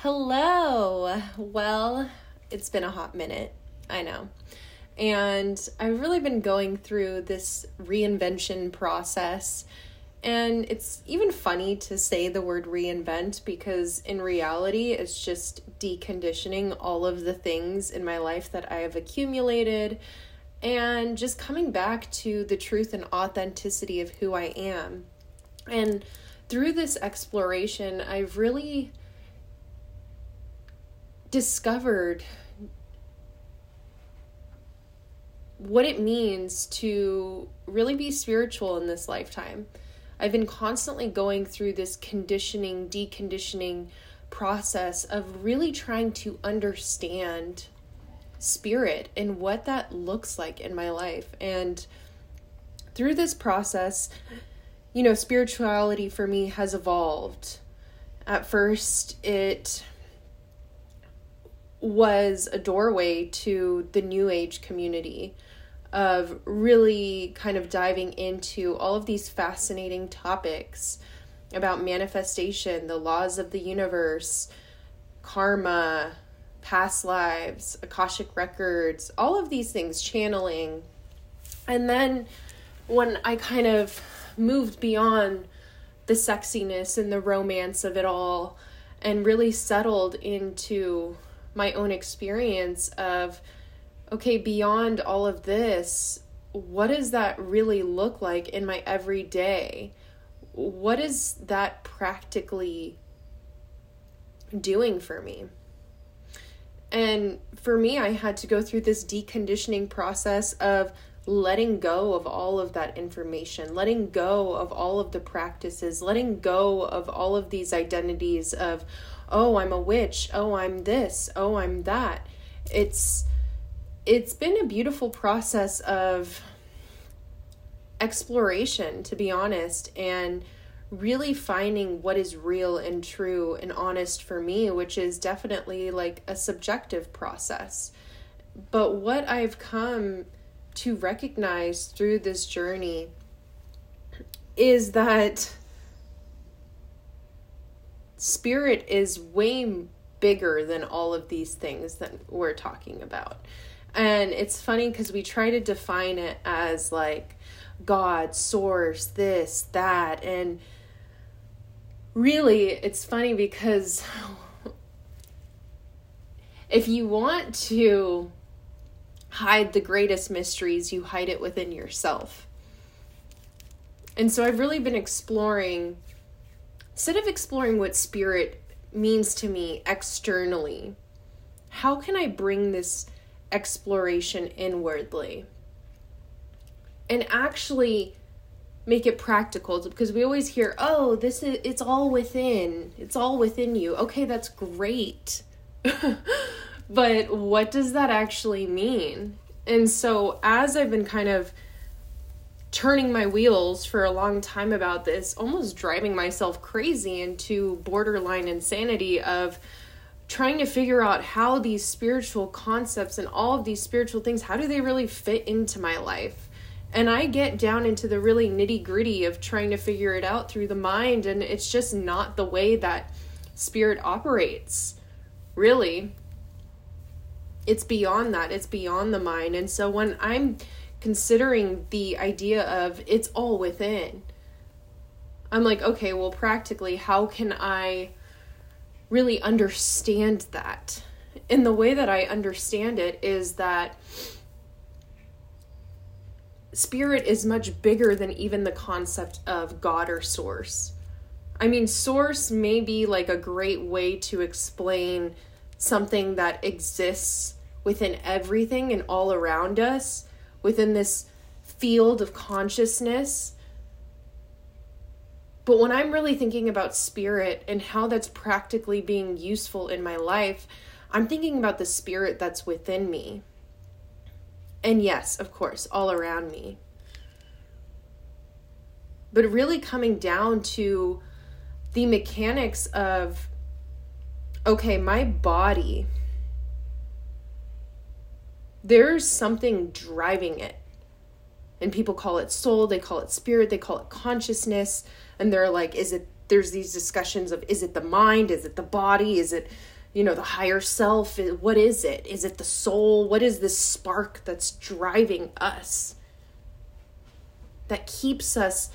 Hello. Well, it's been a hot minute. I know. And I've really been going through this reinvention process. And it's even funny to say the word reinvent because in reality, it's just deconditioning all of the things in my life that I have accumulated and just coming back to the truth and authenticity of who I am. And through this exploration, I've really discovered what it means to really be spiritual in this lifetime. I've been constantly going through this conditioning, deconditioning process of really trying to understand spirit and what that looks like in my life. And through this process, you know, spirituality for me has evolved. At first, it was a doorway to the new age community of really kind of diving into all of these fascinating topics about manifestation, the laws of the universe, karma, past lives, Akashic records, all of these things, channeling. And then when I kind of moved beyond the sexiness and the romance of it all and really settled into my own experience of okay, beyond all of this, what does that really look like in my everyday? What is that practically doing for me? And for me, I had to go through this deconditioning process of letting go of all of that information, letting go of all of the practices, letting go of all of these identities of, oh, I'm a witch, oh, I'm this, oh, I'm that. It's it's been a beautiful process of exploration, to be honest, and really finding what is real and true and honest for me, which is definitely like a subjective process. But what I've come to recognize through this journey is that spirit is way bigger than all of these things that we're talking about. And it's funny because we try to define it as like God, source, this, that. And really, it's funny because if you want to hide the greatest mysteries, you hide it within yourself. And so I've really been exploring, instead of exploring what spirit means to me externally, how can I bring this exploration inwardly? And actually make it practical because we always hear oh this is it's all within it's all within you. Okay that's great. But what does that actually mean? And so as i've been kind of turning my wheels for a long time about this almost driving myself crazy into borderline insanity of trying to figure out how these spiritual concepts and all of these spiritual things how do they really fit into my life? And i get down into the really nitty gritty of trying to figure it out through the mind and it's just not the way that spirit operates really. It's beyond that. It's beyond the mind. And so when i'm considering the idea of it's all within i'm like okay well practically how can i really understand that. And the way that I understand it is that spirit is much bigger than even the concept of God or source. I mean, source may be like a great way to explain something that exists within everything and all around us, within this field of consciousness but when I'm really thinking about spirit and how that's practically being useful in my life, I'm thinking about the spirit that's within me. And yes, of course, all around me. But really coming down to the mechanics of okay, my body, there's something driving it. And people call it soul, they call it spirit, they call it consciousness. And they're like is it there's these discussions of is it the mind? Is it the body? Is it you know the higher self? What is it? Is it the soul? What is this spark that's driving us? That keeps us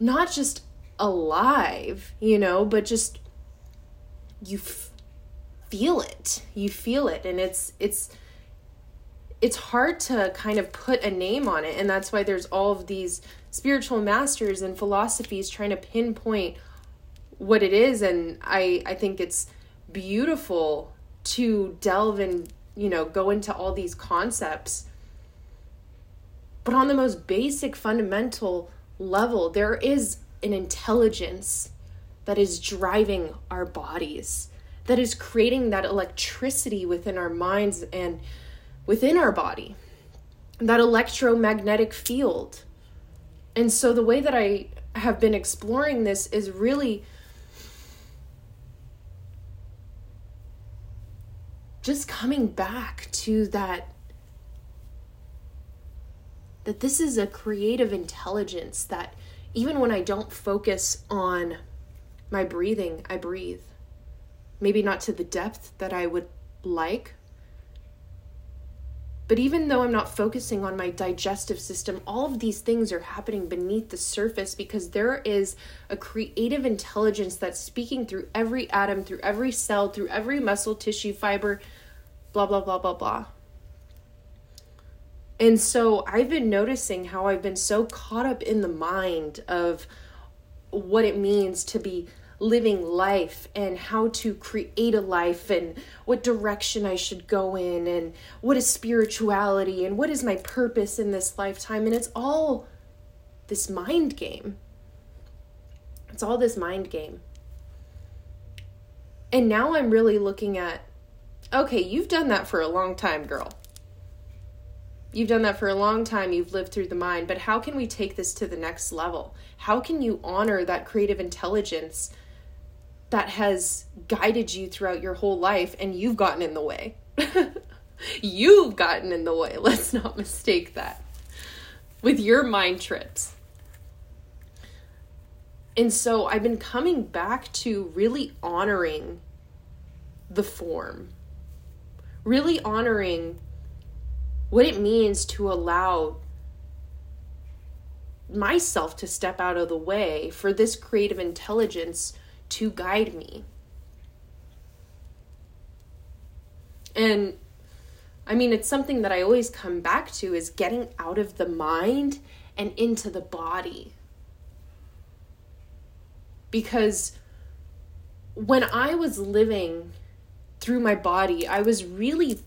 not just alive you know but just you f- feel it. You feel it. And it's it's it's hard to kind of put a name on it and that's why there's all of these spiritual masters and philosophies trying to pinpoint what it is and i i think it's beautiful to delve and you know go into all these concepts. But on the most basic fundamental level there is an intelligence that is driving our bodies that is creating that electricity within our minds and within our body that electromagnetic field and so the way that i have been exploring this is really just coming back to that that this is a creative intelligence that even when I don't focus on my breathing, I breathe. Maybe not to the depth that I would like, but even though I'm not focusing on my digestive system, all of these things are happening beneath the surface because there is a creative intelligence that's speaking through every atom, through every cell, through every muscle, tissue, fiber, blah, blah, blah, blah, blah. And so I've been noticing how I've been so caught up in the mind of what it means to be living life and how to create a life and what direction I should go in and what is spirituality and what is my purpose in this lifetime. And it's all this mind game. It's all this mind game. And now I'm really looking at okay, you've done that for a long time, girl. You've done that for a long time. You've lived through the mind. But how can we take this to the next level? How can you honor that creative intelligence that has guided you throughout your whole life and you've gotten in the way. you've gotten in the way. Let's not mistake that with your mind trips. And so I've been coming back to really honoring the form, really honoring what it means to allow myself to step out of the way for this creative intelligence to guide me. And I mean, it's something that I always come back to is getting out of the mind and into the body. Because when I was living through my body, I was really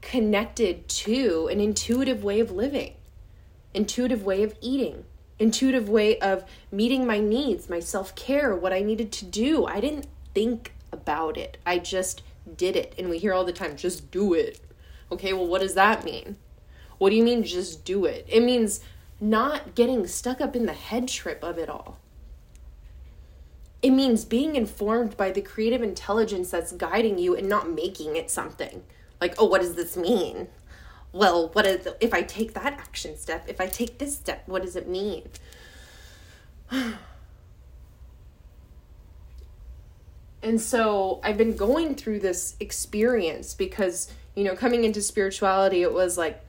connected to an intuitive way of living, intuitive way of eating, intuitive way of meeting my needs, my self care, what I needed to do. I didn't think about it, I just did it. And we hear all the time, just do it. Okay, well, what does that mean? What do you mean, just do it? It means not getting stuck up in the head trip of it all. It means being informed by the creative intelligence that's guiding you and not making it something. Like, oh, what does this mean? Well, what is if I take that action step? If I take this step, what does it mean? and so I've been going through this experience because, you know, coming into spirituality, it was like,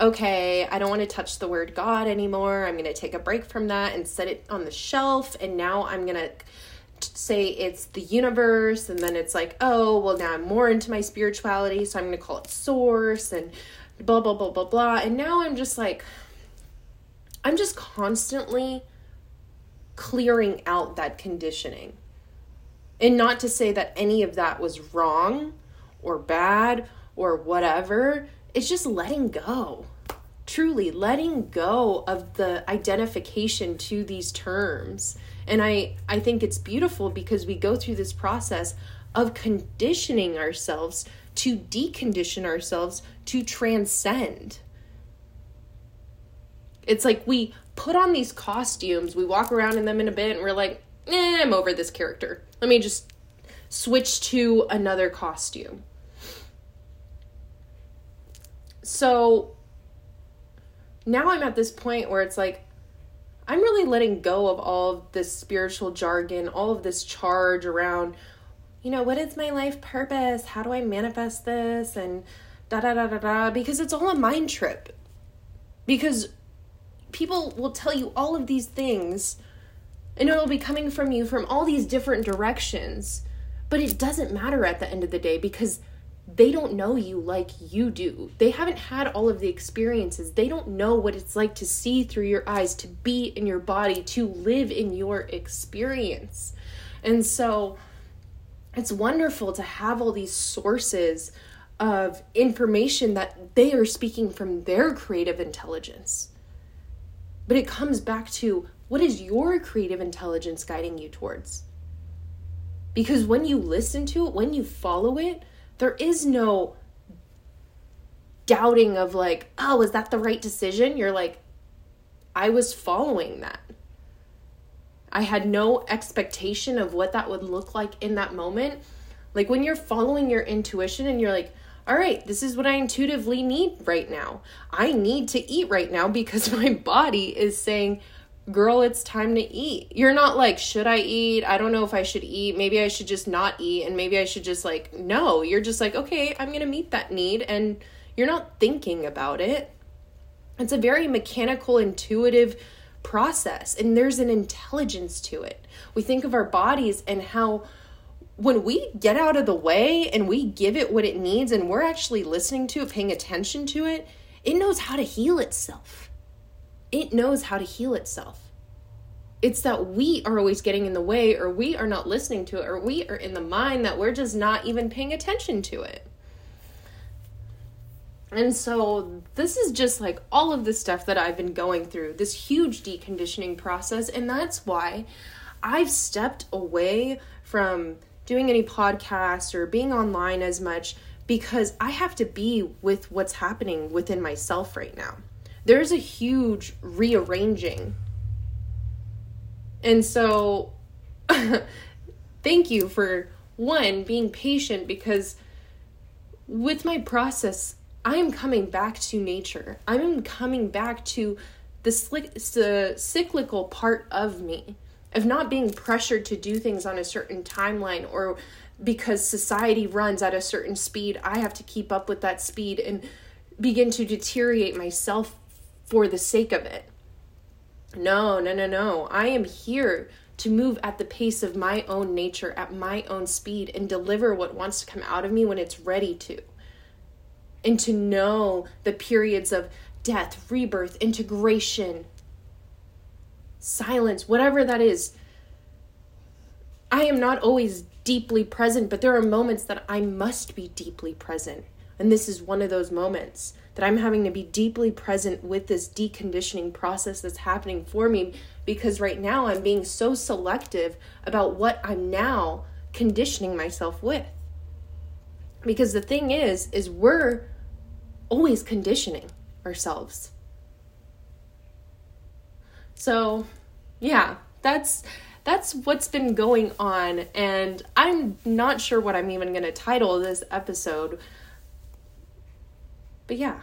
okay, I don't want to touch the word God anymore. I'm going to take a break from that and set it on the shelf. And now I'm going to say it's the universe. And then it's like, oh, well, now I'm more into my spirituality. So I'm going to call it source. And blah, blah, blah, blah, blah. And now I'm just like, I'm just constantly clearing out that conditioning. And not to say that any of that was wrong or bad or whatever, it's just letting go. Truly letting go of the identification to these terms. And I I think it's beautiful because we go through this process of conditioning ourselves to decondition ourselves to transcend. It's like we put on these costumes, we walk around in them in a bit, and we're like, eh, I'm over this character. Let me just switch to another costume. So now I'm at this point where it's like, I'm really letting go of all of this spiritual jargon, all of this charge around, you know, what is my life purpose? How do I manifest this? And da da da da da, because it's all a mind trip. Because people will tell you all of these things, and it'll be coming from you from all these different directions. But it doesn't matter at the end of the day because they don't know you like you do. They haven't had all of the experiences. They don't know what it's like to see through your eyes, to be in your body, to live in your experience. And so it's wonderful to have all these sources of information that they are speaking from their creative intelligence. But it comes back to what is your creative intelligence guiding you towards? Because when you listen to it, when you follow it, there is no doubting of like, oh, is that the right decision? You're like, I was following that. I had no expectation of what that would look like in that moment. Like when you're following your intuition and you're like, all right, this is what I intuitively need right now. I need to eat right now because my body is saying, girl, it's time to eat. You're not like, should I eat? I don't know if I should eat. Maybe I should just not eat. And maybe I should just like, no. You're just like, okay, I'm going to meet that need. And you're not thinking about it. It's a very mechanical, intuitive process. And there's an intelligence to it. We think of our bodies and how when we get out of the way and we give it what it needs and we're actually listening to it, paying attention to it, it knows how to heal itself it knows how to heal itself. It's that we are always getting in the way, or we are not listening to it, or we are in the mind that we're just not even paying attention to it. And so, this is just like all of the stuff that I've been going through, this huge deconditioning process. And that's why I've stepped away from doing any podcasts or being online as much because I have to be with what's happening within myself right now there's a huge rearranging. And so, thank you for one being patient because with my process, I am coming back to nature. I'm coming back to the, slick, the cyclical part of me, of not being pressured to do things on a certain timeline or because society runs at a certain speed, I have to keep up with that speed and begin to deteriorate myself for the sake of it. No, no, no, no. I am here to move at the pace of my own nature, at my own speed, and deliver what wants to come out of me when it's ready to. And to know the periods of death, rebirth, integration, silence, whatever that is. I am not always deeply present, but there are moments that I must be deeply present. And this is one of those moments that I'm having to be deeply present with this deconditioning process that's happening for me because right now I'm being so selective about what I'm now conditioning myself with. Because the thing is is we're always conditioning ourselves. So, yeah, that's that's what's been going on and I'm not sure what I'm even going to title this episode but yeah,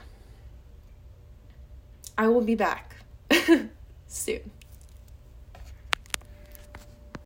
I will be back soon.